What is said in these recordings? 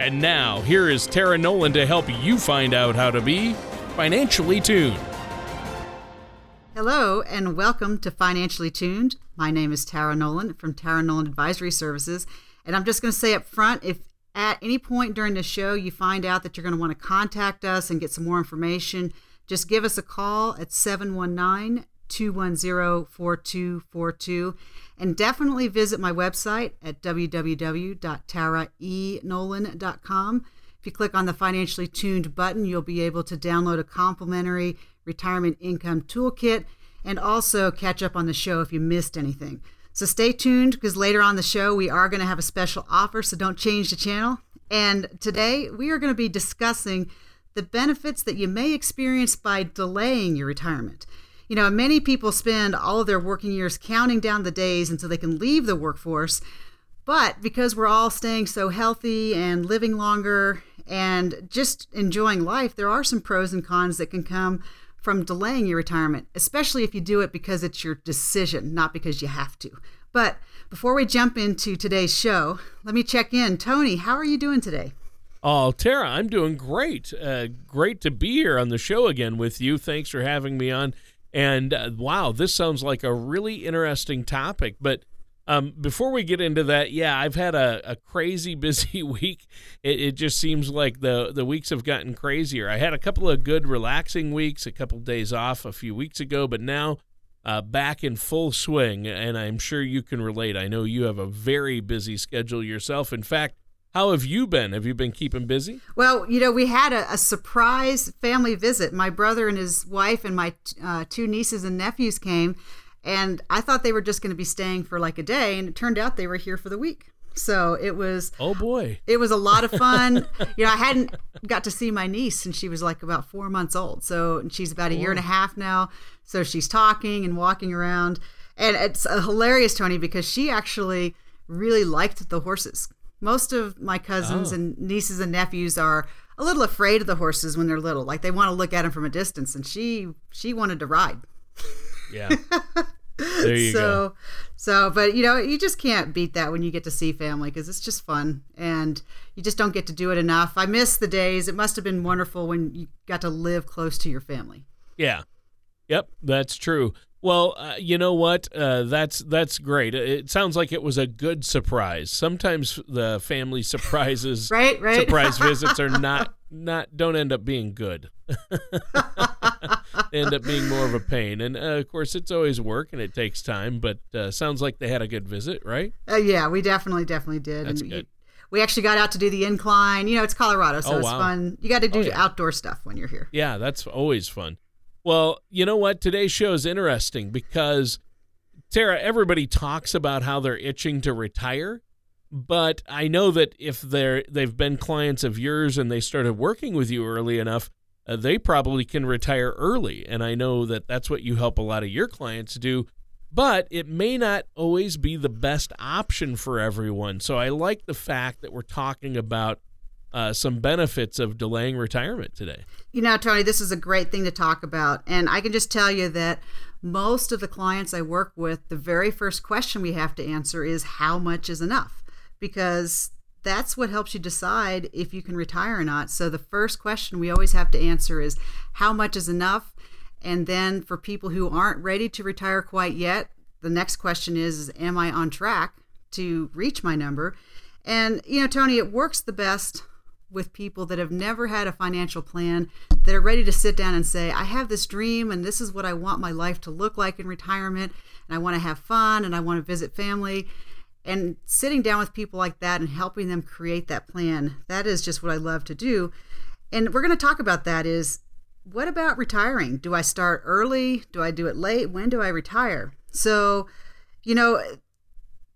And now, here is Tara Nolan to help you find out how to be financially tuned. Hello, and welcome to Financially Tuned. My name is Tara Nolan from Tara Nolan Advisory Services. And I'm just going to say up front if at any point during the show you find out that you're going to want to contact us and get some more information, just give us a call at 719 210 4242. And definitely visit my website at www.taraenolan.com. If you click on the Financially Tuned button, you'll be able to download a complimentary retirement income toolkit and also catch up on the show if you missed anything. So stay tuned because later on the show we are going to have a special offer, so don't change the channel. And today we are going to be discussing the benefits that you may experience by delaying your retirement. You know, many people spend all of their working years counting down the days until they can leave the workforce. But because we're all staying so healthy and living longer and just enjoying life, there are some pros and cons that can come from delaying your retirement, especially if you do it because it's your decision, not because you have to. But before we jump into today's show, let me check in. Tony, how are you doing today? Oh, Tara, I'm doing great. Uh, great to be here on the show again with you. Thanks for having me on. And uh, wow, this sounds like a really interesting topic. But um, before we get into that, yeah, I've had a, a crazy busy week. It, it, just seems like the the weeks have gotten crazier. I had a couple of good relaxing weeks, a couple of days off a few weeks ago, but now uh, back in full swing. And I'm sure you can relate. I know you have a very busy schedule yourself. In fact, how have you been? Have you been keeping busy? Well, you know, we had a, a surprise family visit. My brother and his wife and my uh, two nieces and nephews came, and I thought they were just going to be staying for like a day, and it turned out they were here for the week. So it was oh boy, it was a lot of fun. you know, I hadn't got to see my niece, and she was like about four months old. So she's about a year and a half now. So she's talking and walking around, and it's uh, hilarious, Tony, because she actually really liked the horses most of my cousins oh. and nieces and nephews are a little afraid of the horses when they're little. Like they want to look at them from a distance, and she she wanted to ride. Yeah. There you so, go. So, but you know, you just can't beat that when you get to see family because it's just fun and you just don't get to do it enough. I miss the days. It must have been wonderful when you got to live close to your family. Yeah. Yep, that's true. Well, uh, you know what? Uh, that's that's great. It sounds like it was a good surprise. Sometimes the family surprises, right, right. surprise visits are not not don't end up being good. they end up being more of a pain, and uh, of course, it's always work and it takes time. But uh, sounds like they had a good visit, right? Uh, yeah, we definitely definitely did. That's and good. we actually got out to do the incline. You know, it's Colorado, so Oh, it's fun. You got to do Oh, yeah. outdoor stuff when you're here. Yeah, that's always fun. Well, you know what? Today's show is interesting because Tara, everybody talks about how they're itching to retire, but I know that if they're they've been clients of yours and they started working with you early enough, uh, they probably can retire early. And I know that that's what you help a lot of your clients do. But it may not always be the best option for everyone. So I like the fact that we're talking about uh, some benefits of delaying retirement today. You know, Tony, this is a great thing to talk about. And I can just tell you that most of the clients I work with, the very first question we have to answer is how much is enough? Because that's what helps you decide if you can retire or not. So the first question we always have to answer is how much is enough? And then for people who aren't ready to retire quite yet, the next question is, is am I on track to reach my number? And you know, Tony, it works the best with people that have never had a financial plan that are ready to sit down and say, I have this dream and this is what I want my life to look like in retirement and I want to have fun and I want to visit family. And sitting down with people like that and helping them create that plan, that is just what I love to do. And we're going to talk about that is what about retiring? Do I start early? Do I do it late? When do I retire? So, you know,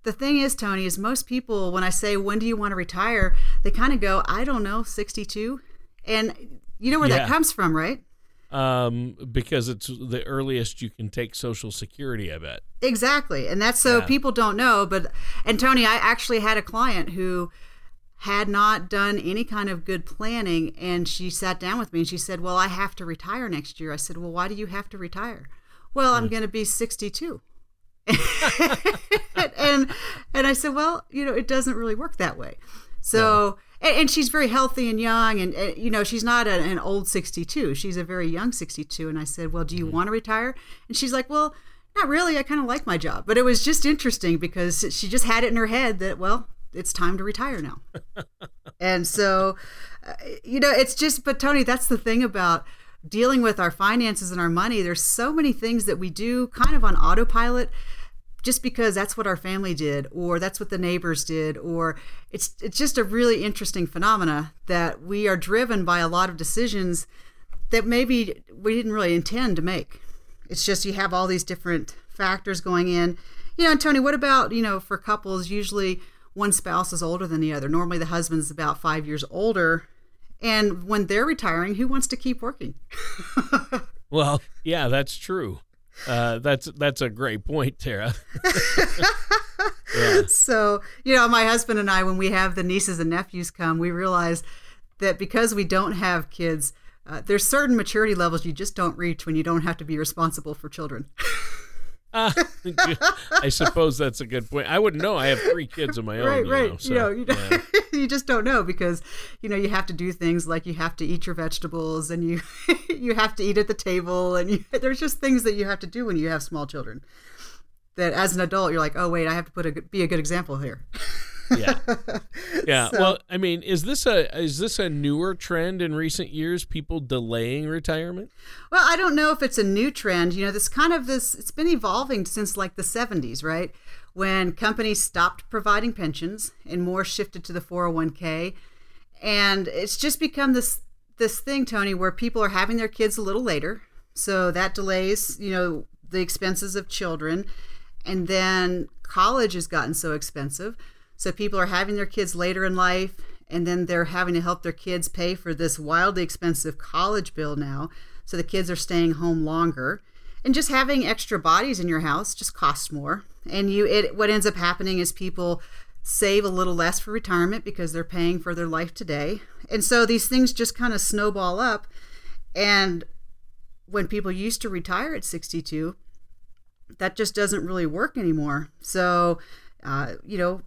the thing is, Tony, is most people, when I say, when do you want to retire, they kind of go, I don't know, 62. And you know where Yeah. that comes from, right? Um, because it's the earliest you can take Social Security, I bet. Exactly. And that's so Yeah. people don't know. But, and Tony, I actually had a client who had not done any kind of good planning. And she sat down with me and she said, Well, I have to retire next year. I said, Well, why do you have to retire? Well, I'm going to be 62. and and I said, well, you know, it doesn't really work that way. So, and, and she's very healthy and young, and, and you know, she's not a, an old 62. She's a very young 62. And I said, well, do you want to retire? And she's like, well, not really. I kind of like my job, but it was just interesting because she just had it in her head that, well, it's time to retire now. and so, uh, you know, it's just, but Tony, that's the thing about dealing with our finances and our money. There's so many things that we do kind of on autopilot just because that's what our family did or that's what the neighbors did or it's it's just a really interesting phenomena that we are driven by a lot of decisions that maybe we didn't really intend to make. It's just you have all these different factors going in. You know tony what about you know for couples usually one spouse is older than the other. Normally the husband's about five years older. And when they're retiring who wants to keep working? Well, yeah, that's true. Uh, that's that's a great point, Tara. yeah. so you know my husband and i when we have the nieces and nephews come we realize that because we don't have kids uh, there's certain maturity levels you just don't reach when you don't have to be responsible for children Uh, I suppose that's a good point. I wouldn't know. I have three kids of my own. right you right Know, so, you know you, yeah. you just don't know because you know you have to do things like you have to eat your vegetables and you you have to eat at the table and you, there's just things that you have to do when you have small children that as an adult you're like oh wait i have to put a be a good example here yeah, yeah. So- Well, I mean, is this a is this a newer trend in recent years? People delaying retirement? Well, I don't know if it's a new trend. You know, this kind of this it's been evolving since like the 70s, right? When companies stopped providing pensions and more shifted to the 401k. And it's just become this this thing, Tony, where people are having their kids a little later. So that delays, you know, the expenses of children. And then college has gotten so expensive. So people are having their kids later in life and then they're having to help their kids pay for this wildly expensive college bill now. So the kids are staying home longer. And just having extra bodies in your house just costs more. And you it what ends up happening is people save a little less for retirement because they're paying for their life today. And so these things just kind of snowball up and when people used to retire at 62, that just doesn't really work anymore. So, uh, you know,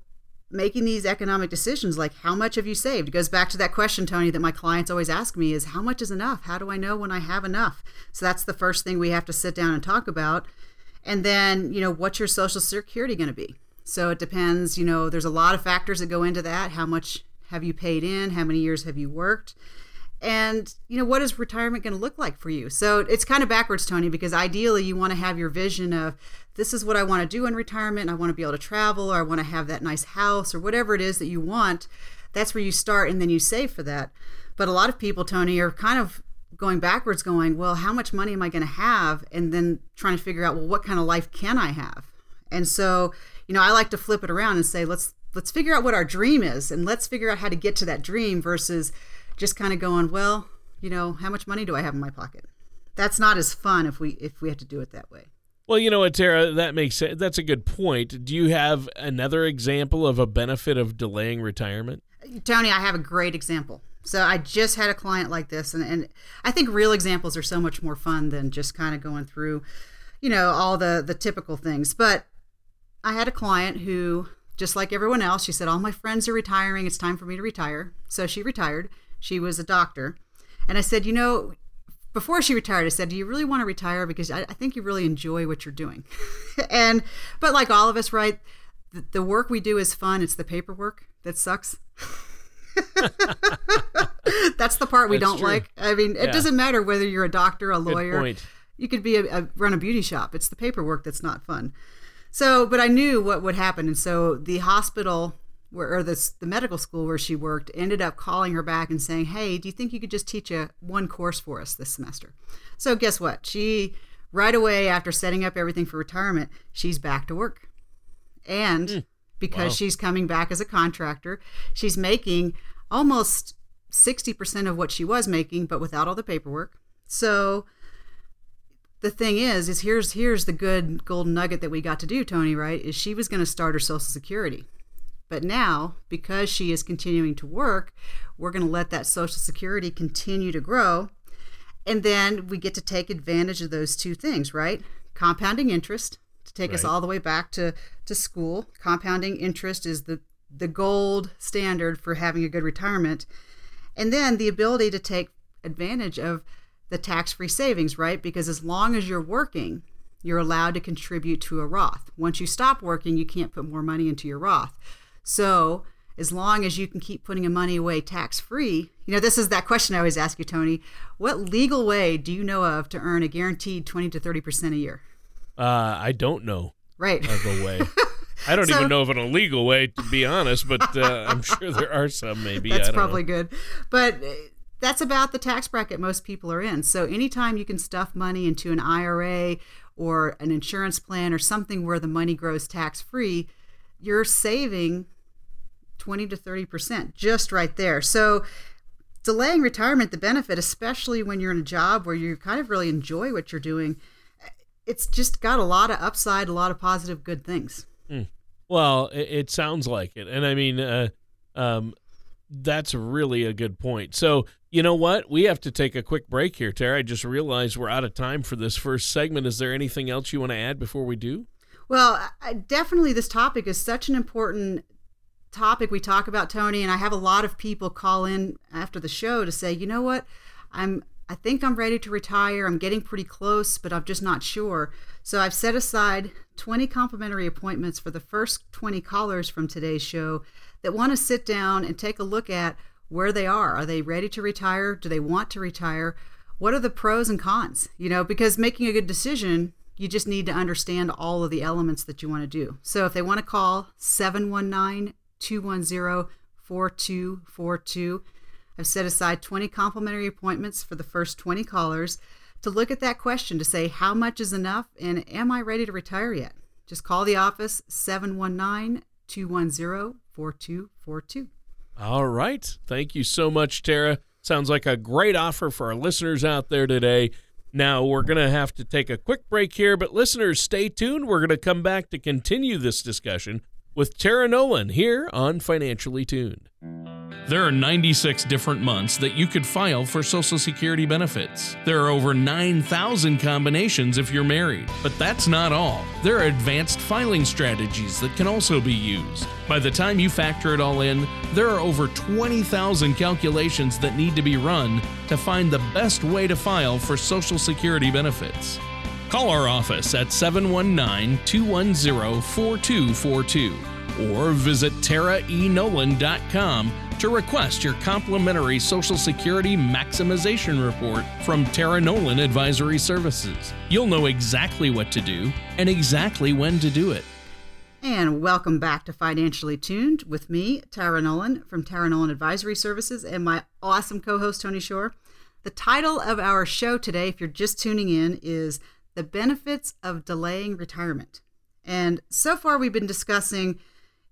making these economic decisions like how much have you saved? It goes back to that question tony that my clients always ask me is how much is enough? How do i know when i have enough? So that's the first thing we have to sit down and talk about. And then you know what's your social security going to be? So it depends you know there's a lot of factors that go into that. How much have you paid in? How many years have you worked and you know what is retirement going to look like for you? So it's kind of backwards tony because ideally you want to have your vision of this is what i want to do in retirement i want to be able to travel or i want to have that nice house or whatever it is that you want that's where you start and then you save for that. But a lot of people tony are kind of going backwards going well how much money am i going to have? and then trying to figure out well what kind of life can i have? And so you know i like to flip it around and say let's let's figure out what our dream is and let's figure out how to get to that dream versus just kind of going, well, you know, how much money do I have in my pocket? That's not as fun if we if we have to do it that way. Well, you know what, Tara, that makes sense. That's a good point. Do you have another example of a benefit of delaying retirement? Tony, I have a great example. So I just had a client like this, and, and I think real examples are so much more fun than just kind of going through, you know, all the the typical things. But I had a client who, just like everyone else, she said, All my friends are retiring. It's time for me to retire. So she retired. She was a doctor. And I said, You know, before she retired, I said, Do you really want to retire? Because I, I think you really enjoy what you're doing. and, but like all of us, right? The, the work we do is fun. It's the paperwork that sucks. That's the part we That's don't true. like. I mean, it Yeah. doesn't matter whether you're a doctor, a lawyer, you could be a, a run a beauty shop. It's the paperwork that's not fun. So, but I knew what would happen, and so the hospital where or the the medical school where she worked ended up calling her back and saying, "Hey, do you think you could just teach a one course for us this semester?" So, guess what? She right away after setting up everything for retirement, she's back to work, and hmm. because Wow. she's coming back as a contractor. She's making almost 60% of what she was making, but without all the paperwork. So the thing is, is here's here's the good golden nugget that we got to do, Tony, right? Is she was going to start her social security. But now, because she is continuing to work, we're going to let that social security continue to grow. And then we get to take advantage of those two things, right? Compounding interest to take us all the way back to, to school. Compounding interest is the, the gold standard for having a good retirement. And then the ability to take advantage of the tax free savings, right? Because as long as you're working, you're allowed to contribute to a Roth. Once you stop working, you can't put more money into your Roth. So, as long as you can keep putting your money away tax free, you know, this is that question I always ask you, Tony. What legal way do you know of to earn a guaranteed 20 to 30% a year? Uh, I don't know Right. of a way. I don't So- even know of an illegal way, to be honest, but uh, I'm sure there are some. Maybe That's I don't probably know. good. But uh, that's about the tax bracket most people are in. So anytime you can stuff money into an IRA or an insurance plan or something where the money grows tax free, you're saving 20 to 30% just right there. So delaying retirement, the benefit, especially when you're in a job where you kind of really enjoy what you're doing, it's just got a lot of upside, a lot of positive good things. Well, it, it sounds like it, and I mean, uh, um, that's really a good point. So, you know what? We have to take a quick break here, Tara. I just realized we're out of time for this first segment. Is there anything else you want to add before we do? Well, I- definitely this topic is such an important topic we talk about, Tony, and I have a lot of people call in after the show to say, you know what, I'm I think I'm ready to retire. I'm getting pretty close, but I'm just not sure. So I've set aside 20 complimentary appointments for the first 20 callers from today's show that want to sit down and take a look at where they are. Are they ready to retire? Do they want to retire? What are the pros and cons? You know, because making a good decision, you just need to understand all of the elements that you want to do. So if they want to call 719 210 4242, I've set aside 20 complimentary appointments for the first 20 callers to look at that question to say how much is enough and am I ready to retire yet? Just call the office 719 210 4242. All right. Thank you so much, Tara. Sounds like a great offer for our listeners out there today. Now, we're going to have to take a quick break here, but listeners, stay tuned. We're going to come back to continue this discussion with Tara Nolan here on Financially Tuned. There are 96 different months that you could file for Social Security benefits. There are over 9,000 combinations if you're married. But that's not all. There are advanced filing strategies that can also be used. By the time you factor it all in, there are over 20,000 calculations that need to be run to find the best way to file for Social Security benefits. Call our office at 719 210 4242 or visit taraenolan.com to request your complimentary Social Security Maximization Report from Tara Nolan Advisory Services. You'll know exactly what to do and exactly when to do it. And welcome back to Financially Tuned with me, Tara Nolan from Tara Nolan Advisory Services, and my awesome co host, Tony Shore. The title of our show today, if you're just tuning in, is The Benefits of Delaying Retirement. And so far, we've been discussing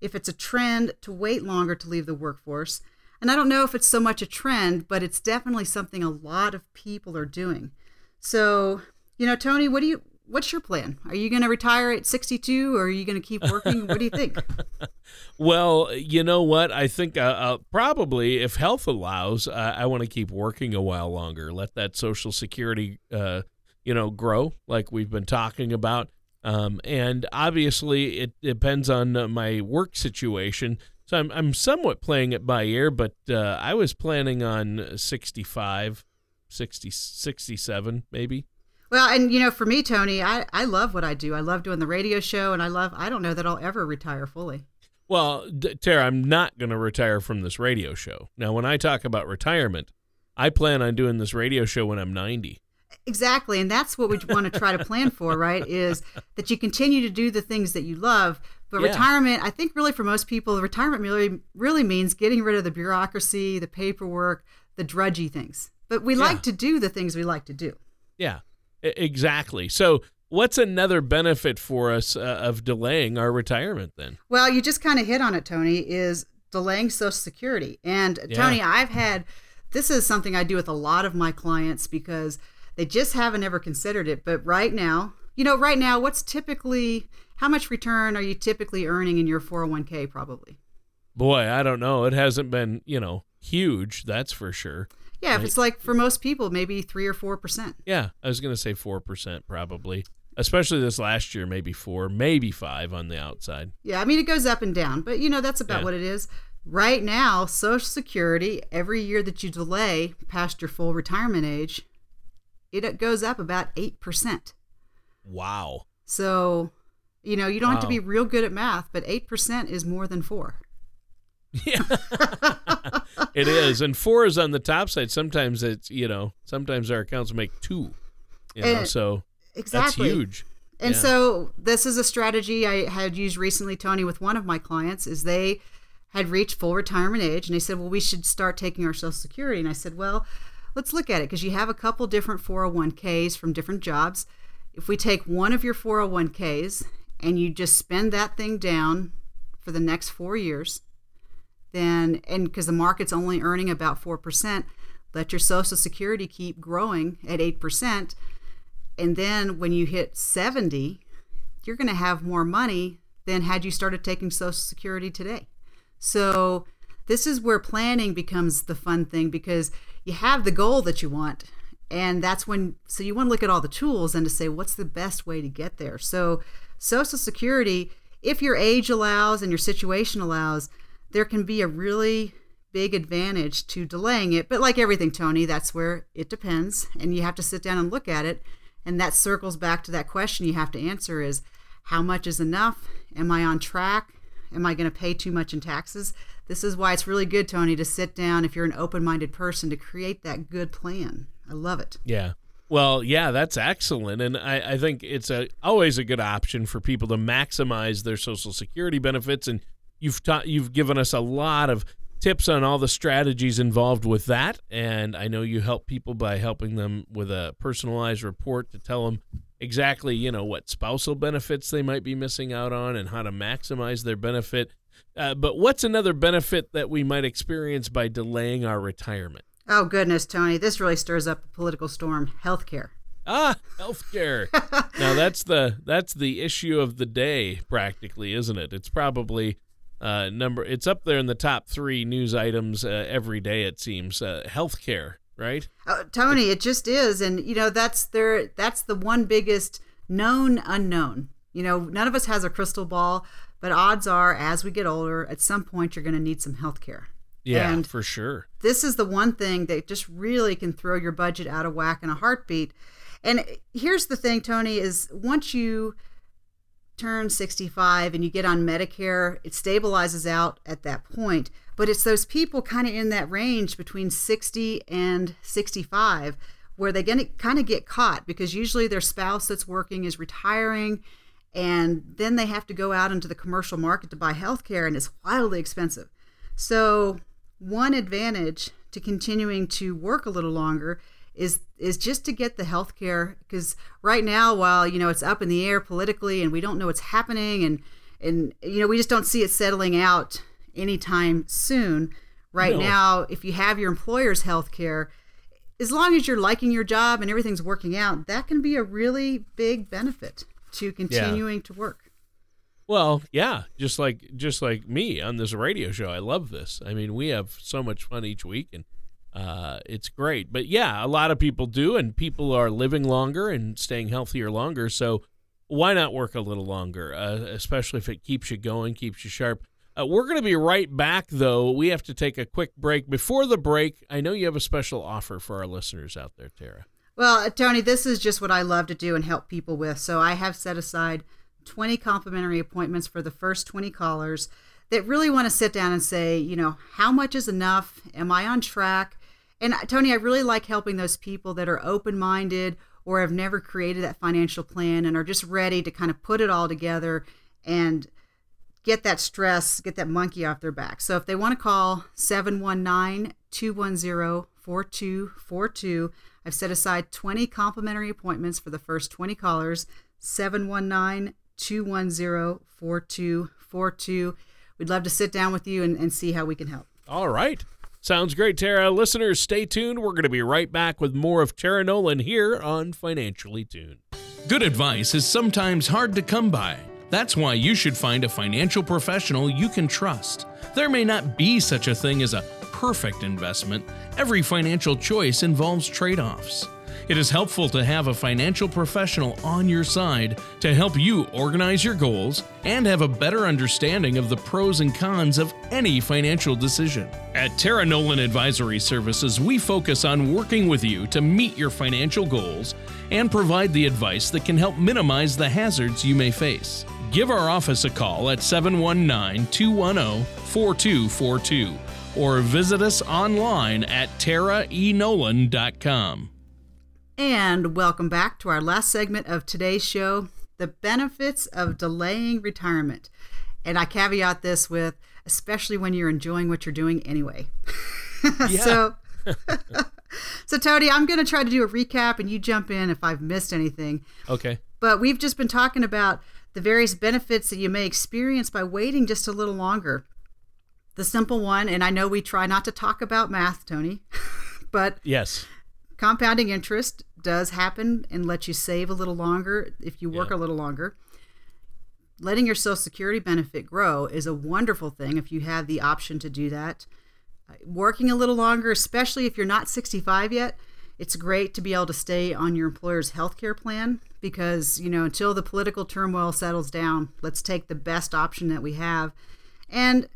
if it's a trend to wait longer to leave the workforce. And I don't know if it's so much a trend, but it's definitely something a lot of people are doing. So, you know, Tony, what do you what's your plan? Are you going to retire at 62 or are you going to keep working? what do you think? Well, you know what? I think uh, uh, probably if health allows, uh, I want to keep working a while longer. Let that Social Security, uh, you know, grow like we've been talking about. Um, and obviously, it depends on uh, my work situation. So I'm I'm somewhat playing it by ear, but uh, I was planning on 65, 60, 67 maybe. Well, and you know, for me, Tony, I, I love what I do. I love doing the radio show, and I love, I don't know that I'll ever retire fully. Well, D- Tara, I'm not going to retire from this radio show. Now, when I talk about retirement, I plan on doing this radio show when I'm 90. Exactly. And that's what we want to try to plan for, right? Is that you continue to do the things that you love. But Yeah. retirement, I think really for most people, retirement really, really means getting rid of the bureaucracy, the paperwork, the drudgy things. But we Yeah. like to do the things we like to do. Yeah, exactly. So what's another benefit for us uh, of delaying our retirement then? Well, you just kind of hit on it, Tony, is delaying Social Security. And yeah. Tony, I've had this is something I do with a lot of my clients because they just haven't ever considered it. But right now, you know, right now, what's typically how much return are you typically earning in your 401k probably? Boy, I don't know. It hasn't been, you know, huge, that's for sure. Yeah, if it's like for most people, maybe three or four percent. Yeah, I was gonna say four percent probably. Especially this last year, maybe four, maybe five on the outside. Yeah, I mean it goes up and down, but you know that's about yeah. what it is. Right now, Social Security, every year that you delay past your full retirement age, it goes up about eight percent. Wow. So, you know, you don't wow. have to be real good at math, but eight percent is more than four. Yeah, it is, and four is on the top side. Sometimes it's you know, sometimes our accounts make two. You know, and so exactly. that's huge. And yeah. so this is a strategy I had used recently, Tony, with one of my clients. Is they had reached full retirement age, and they said, "Well, we should start taking our Social Security." And I said, "Well, let's look at it because you have a couple different 401ks from different jobs. If we take one of your 401ks and you just spend that thing down for the next four years." then and because the market's only earning about 4%, let your social security keep growing at 8%. And then when you hit 70, you're going to have more money than had you started taking social security today. So this is where planning becomes the fun thing because you have the goal that you want and that's when so you want to look at all the tools and to say what's the best way to get there so social security if your age allows and your situation allows there can be a really big advantage to delaying it. But like everything, Tony, that's where it depends. And you have to sit down and look at it. And that circles back to that question you have to answer is how much is enough? Am I on track? Am I going to pay too much in taxes? This is why it's really good, Tony, to sit down if you're an open minded person to create that good plan. I love it. Yeah. Well, yeah, that's excellent, and I, I think it's a always a good option for people to maximize their Social Security benefits. And You've taught, you've given us a lot of tips on all the strategies involved with that, and I know you help people by helping them with a personalized report to tell them exactly, you know, what spousal benefits they might be missing out on and how to maximize their benefit. Uh, but what's another benefit that we might experience by delaying our retirement? Oh goodness, Tony, this really stirs up a political storm. Healthcare. Ah, healthcare. now that's the that's the issue of the day, practically, isn't it? It's probably uh, number. It's up there in the top three news items uh, every day. It seems uh, healthcare, right? Uh, Tony, it just is, and you know that's there. That's the one biggest known unknown. You know, none of us has a crystal ball, but odds are, as we get older, at some point you're going to need some health care. Yeah, and for sure. This is the one thing that just really can throw your budget out of whack in a heartbeat. And here's the thing, Tony, is once you turn 65 and you get on Medicare, it stabilizes out at that point. But it's those people kind of in that range between 60 and 65 where they get kind of get caught because usually their spouse that's working is retiring and then they have to go out into the commercial market to buy health care and it's wildly expensive. So, one advantage to continuing to work a little longer is is just to get the health care because right now while you know it's up in the air politically and we don't know what's happening and and you know we just don't see it settling out anytime soon right no. now if you have your employer's health care as long as you're liking your job and everything's working out that can be a really big benefit to continuing yeah. to work well yeah just like just like me on this radio show i love this i mean we have so much fun each week and uh, it's great. But yeah, a lot of people do, and people are living longer and staying healthier longer. So why not work a little longer, uh, especially if it keeps you going, keeps you sharp? Uh, we're going to be right back, though. We have to take a quick break. Before the break, I know you have a special offer for our listeners out there, Tara. Well, uh, Tony, this is just what I love to do and help people with. So I have set aside 20 complimentary appointments for the first 20 callers that really want to sit down and say, you know, how much is enough? Am I on track? And Tony, I really like helping those people that are open minded or have never created that financial plan and are just ready to kind of put it all together and get that stress, get that monkey off their back. So if they want to call 719 210 4242, I've set aside 20 complimentary appointments for the first 20 callers. 719 210 4242. We'd love to sit down with you and, and see how we can help. All right. Sounds great, Tara. Listeners, stay tuned. We're going to be right back with more of Tara Nolan here on Financially Tuned. Good advice is sometimes hard to come by. That's why you should find a financial professional you can trust. There may not be such a thing as a perfect investment. Every financial choice involves trade offs. It is helpful to have a financial professional on your side to help you organize your goals and have a better understanding of the pros and cons of any financial decision. At Tara Nolan Advisory Services, we focus on working with you to meet your financial goals and provide the advice that can help minimize the hazards you may face. Give our office a call at 719 210 4242 or visit us online at taraenolan.com. And welcome back to our last segment of today's show the benefits of delaying retirement. And I caveat this with especially when you're enjoying what you're doing anyway. so, so Tony, I'm going to try to do a recap and you jump in if I've missed anything. Okay. But we've just been talking about the various benefits that you may experience by waiting just a little longer. The simple one, and I know we try not to talk about math, Tony, but yes, compounding interest does happen and lets you save a little longer if you work yeah. a little longer. Letting your Social Security benefit grow is a wonderful thing if you have the option to do that. Working a little longer, especially if you're not 65 yet, it's great to be able to stay on your employer's health care plan because, you know, until the political turmoil settles down, let's take the best option that we have. And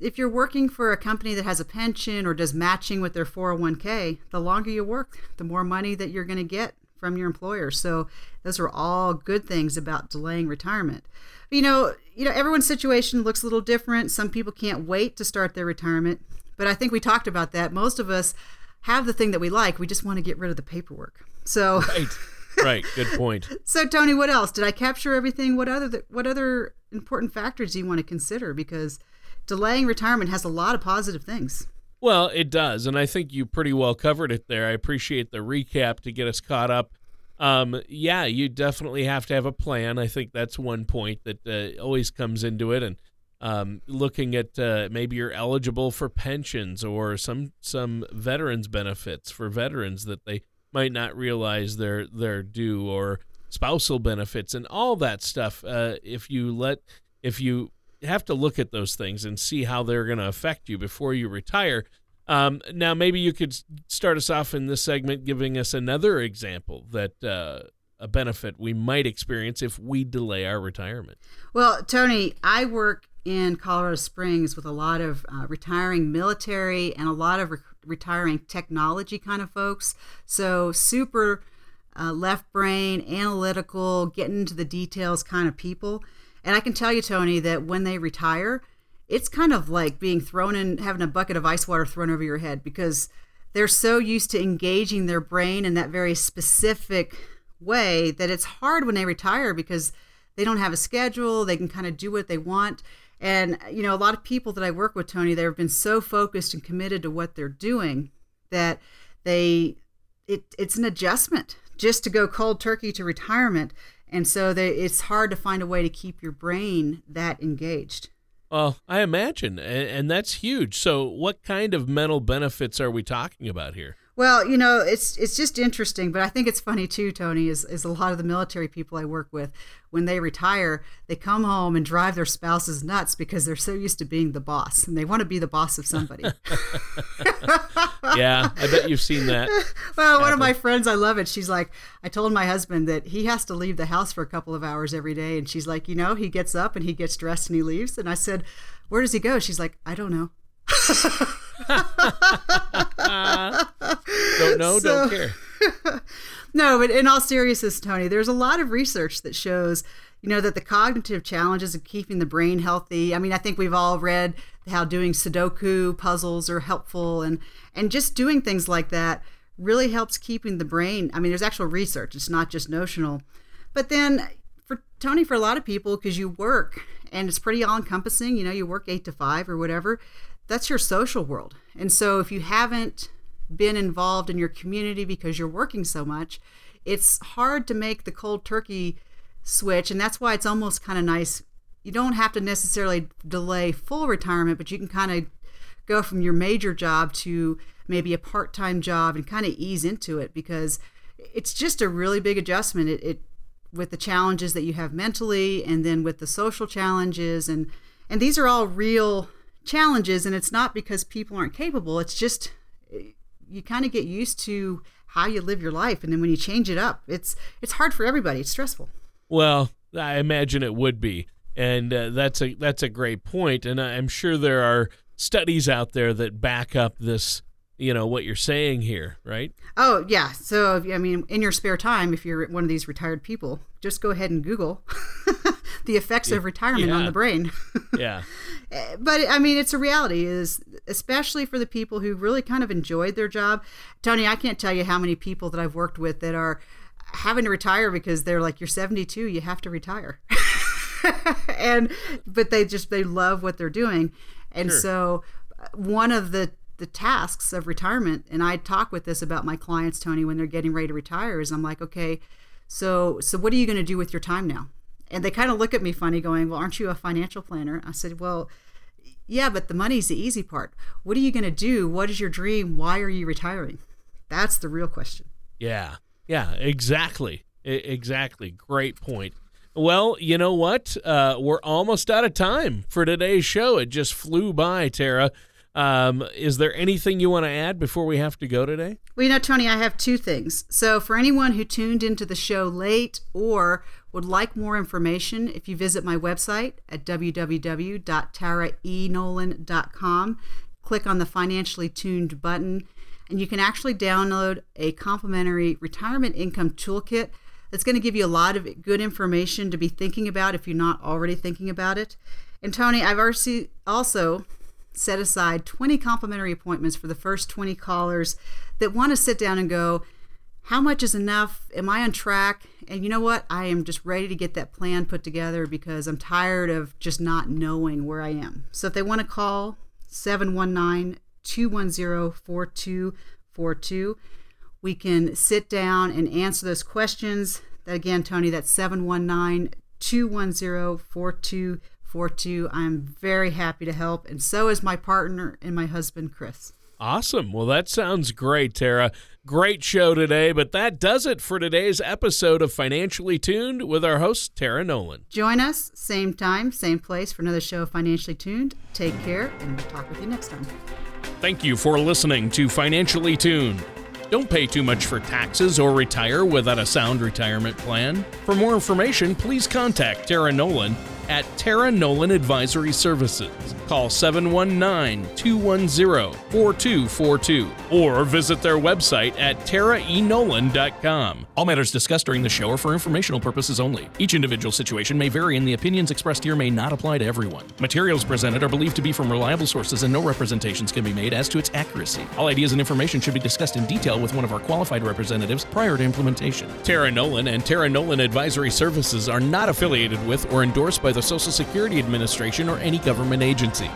if you're working for a company that has a pension or does matching with their 401k, the longer you work, the more money that you're going to get from your employer. So those are all good things about delaying retirement. You know, you know everyone's situation looks a little different. Some people can't wait to start their retirement, but I think we talked about that. Most of us have the thing that we like. We just want to get rid of the paperwork. So Right. Right, good point. so Tony, what else? Did I capture everything? What other what other important factors do you want to consider because delaying retirement has a lot of positive things. Well, it does, and I think you pretty well covered it there. I appreciate the recap to get us caught up. Um, yeah, you definitely have to have a plan. I think that's one point that uh, always comes into it, and um, looking at uh, maybe you're eligible for pensions or some some veterans benefits for veterans that they might not realize they're they're due, or spousal benefits and all that stuff. Uh, if you let if you have to look at those things and see how they're going to affect you before you retire. Um, now, maybe you could start us off in this segment giving us another example that uh, a benefit we might experience if we delay our retirement. Well, Tony, I work in Colorado Springs with a lot of uh, retiring military and a lot of re- retiring technology kind of folks. So, super uh, left brain, analytical, getting into the details kind of people. And I can tell you, Tony, that when they retire, it's kind of like being thrown in, having a bucket of ice water thrown over your head because they're so used to engaging their brain in that very specific way that it's hard when they retire because they don't have a schedule. They can kind of do what they want. And, you know, a lot of people that I work with, Tony, they've been so focused and committed to what they're doing that they, it, it's an adjustment just to go cold turkey to retirement and so they, it's hard to find a way to keep your brain that engaged. Well, I imagine, and that's huge. So, what kind of mental benefits are we talking about here? Well, you know, it's it's just interesting, but I think it's funny too, Tony, is, is a lot of the military people I work with, when they retire, they come home and drive their spouses nuts because they're so used to being the boss and they want to be the boss of somebody. yeah, I bet you've seen that. well, happen. one of my friends, I love it. She's like, I told my husband that he has to leave the house for a couple of hours every day. And she's like, you know, he gets up and he gets dressed and he leaves. And I said, Where does he go? She's like, I don't know. don't know, so, don't care. no, but in all seriousness, Tony, there's a lot of research that shows, you know, that the cognitive challenges of keeping the brain healthy. I mean, I think we've all read how doing Sudoku puzzles are helpful, and and just doing things like that really helps keeping the brain. I mean, there's actual research; it's not just notional. But then, for Tony, for a lot of people, because you work and it's pretty all encompassing. You know, you work eight to five or whatever that's your social world. And so if you haven't been involved in your community because you're working so much, it's hard to make the cold turkey switch, and that's why it's almost kind of nice. You don't have to necessarily delay full retirement, but you can kind of go from your major job to maybe a part-time job and kind of ease into it because it's just a really big adjustment. It, it with the challenges that you have mentally, and then with the social challenges, and and these are all real challenges. And it's not because people aren't capable. It's just you kind of get used to how you live your life, and then when you change it up, it's it's hard for everybody. It's stressful. Well, I imagine it would be, and uh, that's a that's a great point, and I'm sure there are studies out there that back up this you know what you're saying here, right? Oh yeah. So I mean, in your spare time, if you're one of these retired people, just go ahead and Google the effects of retirement yeah. on the brain. yeah. But I mean, it's a reality. Is especially for the people who really kind of enjoyed their job. Tony, I can't tell you how many people that I've worked with that are having to retire because they're like, "You're 72, you have to retire," and but they just they love what they're doing, and sure. so uh, one of the the tasks of retirement and i talk with this about my clients tony when they're getting ready to retire is i'm like okay so so what are you going to do with your time now? And they kind of look at me funny going well aren't you a financial planner? I said well yeah but the money's the easy part. What are you going to do? What is your dream? Why are you retiring? That's the real question. Yeah. Yeah exactly. I- exactly. Great point. Well, you know what? Uh, we're almost out of time for today's show. It just flew by, Tara. Um, is there anything you want to add before we have to go today? Well, you know, Tony, I have two things. So, for anyone who tuned into the show late or would like more information, if you visit my website at www.taraenolan.com, click on the financially tuned button, and you can actually download a complimentary retirement income toolkit that's going to give you a lot of good information to be thinking about if you're not already thinking about it. And Tony, I've also set aside 20 complimentary appointments for the first 20 callers that want to sit down and go, how much is enough? Am I on track? And you know what? I am just ready to get that plan put together because I'm tired of just not knowing where I am. So if they want to call 719 210 4242, we can sit down and answer those questions. That again, Tony, that's 719 210 4242. 42. I'm very happy to help, and so is my partner and my husband, Chris. Awesome. Well, that sounds great, Tara. Great show today, but that does it for today's episode of Financially Tuned with our host, Tara Nolan. Join us, same time, same place, for another show of Financially Tuned. Take care, and we'll talk with you next time. Thank you for listening to Financially Tuned. Don't pay too much for taxes or retire without a sound retirement plan. For more information, please contact Tara Nolan at Tara Nolan Advisory Services. Call 719 210 4242 or visit their website at taraenolan.com. All matters discussed during the show are for informational purposes only. Each individual situation may vary, and the opinions expressed here may not apply to everyone. Materials presented are believed to be from reliable sources, and no representations can be made as to its accuracy. All ideas and information should be discussed in detail with one of our qualified representatives prior to implementation. Tara Nolan and Tara Nolan Advisory Services are not affiliated with or endorsed by the Social Security Administration or any government agency.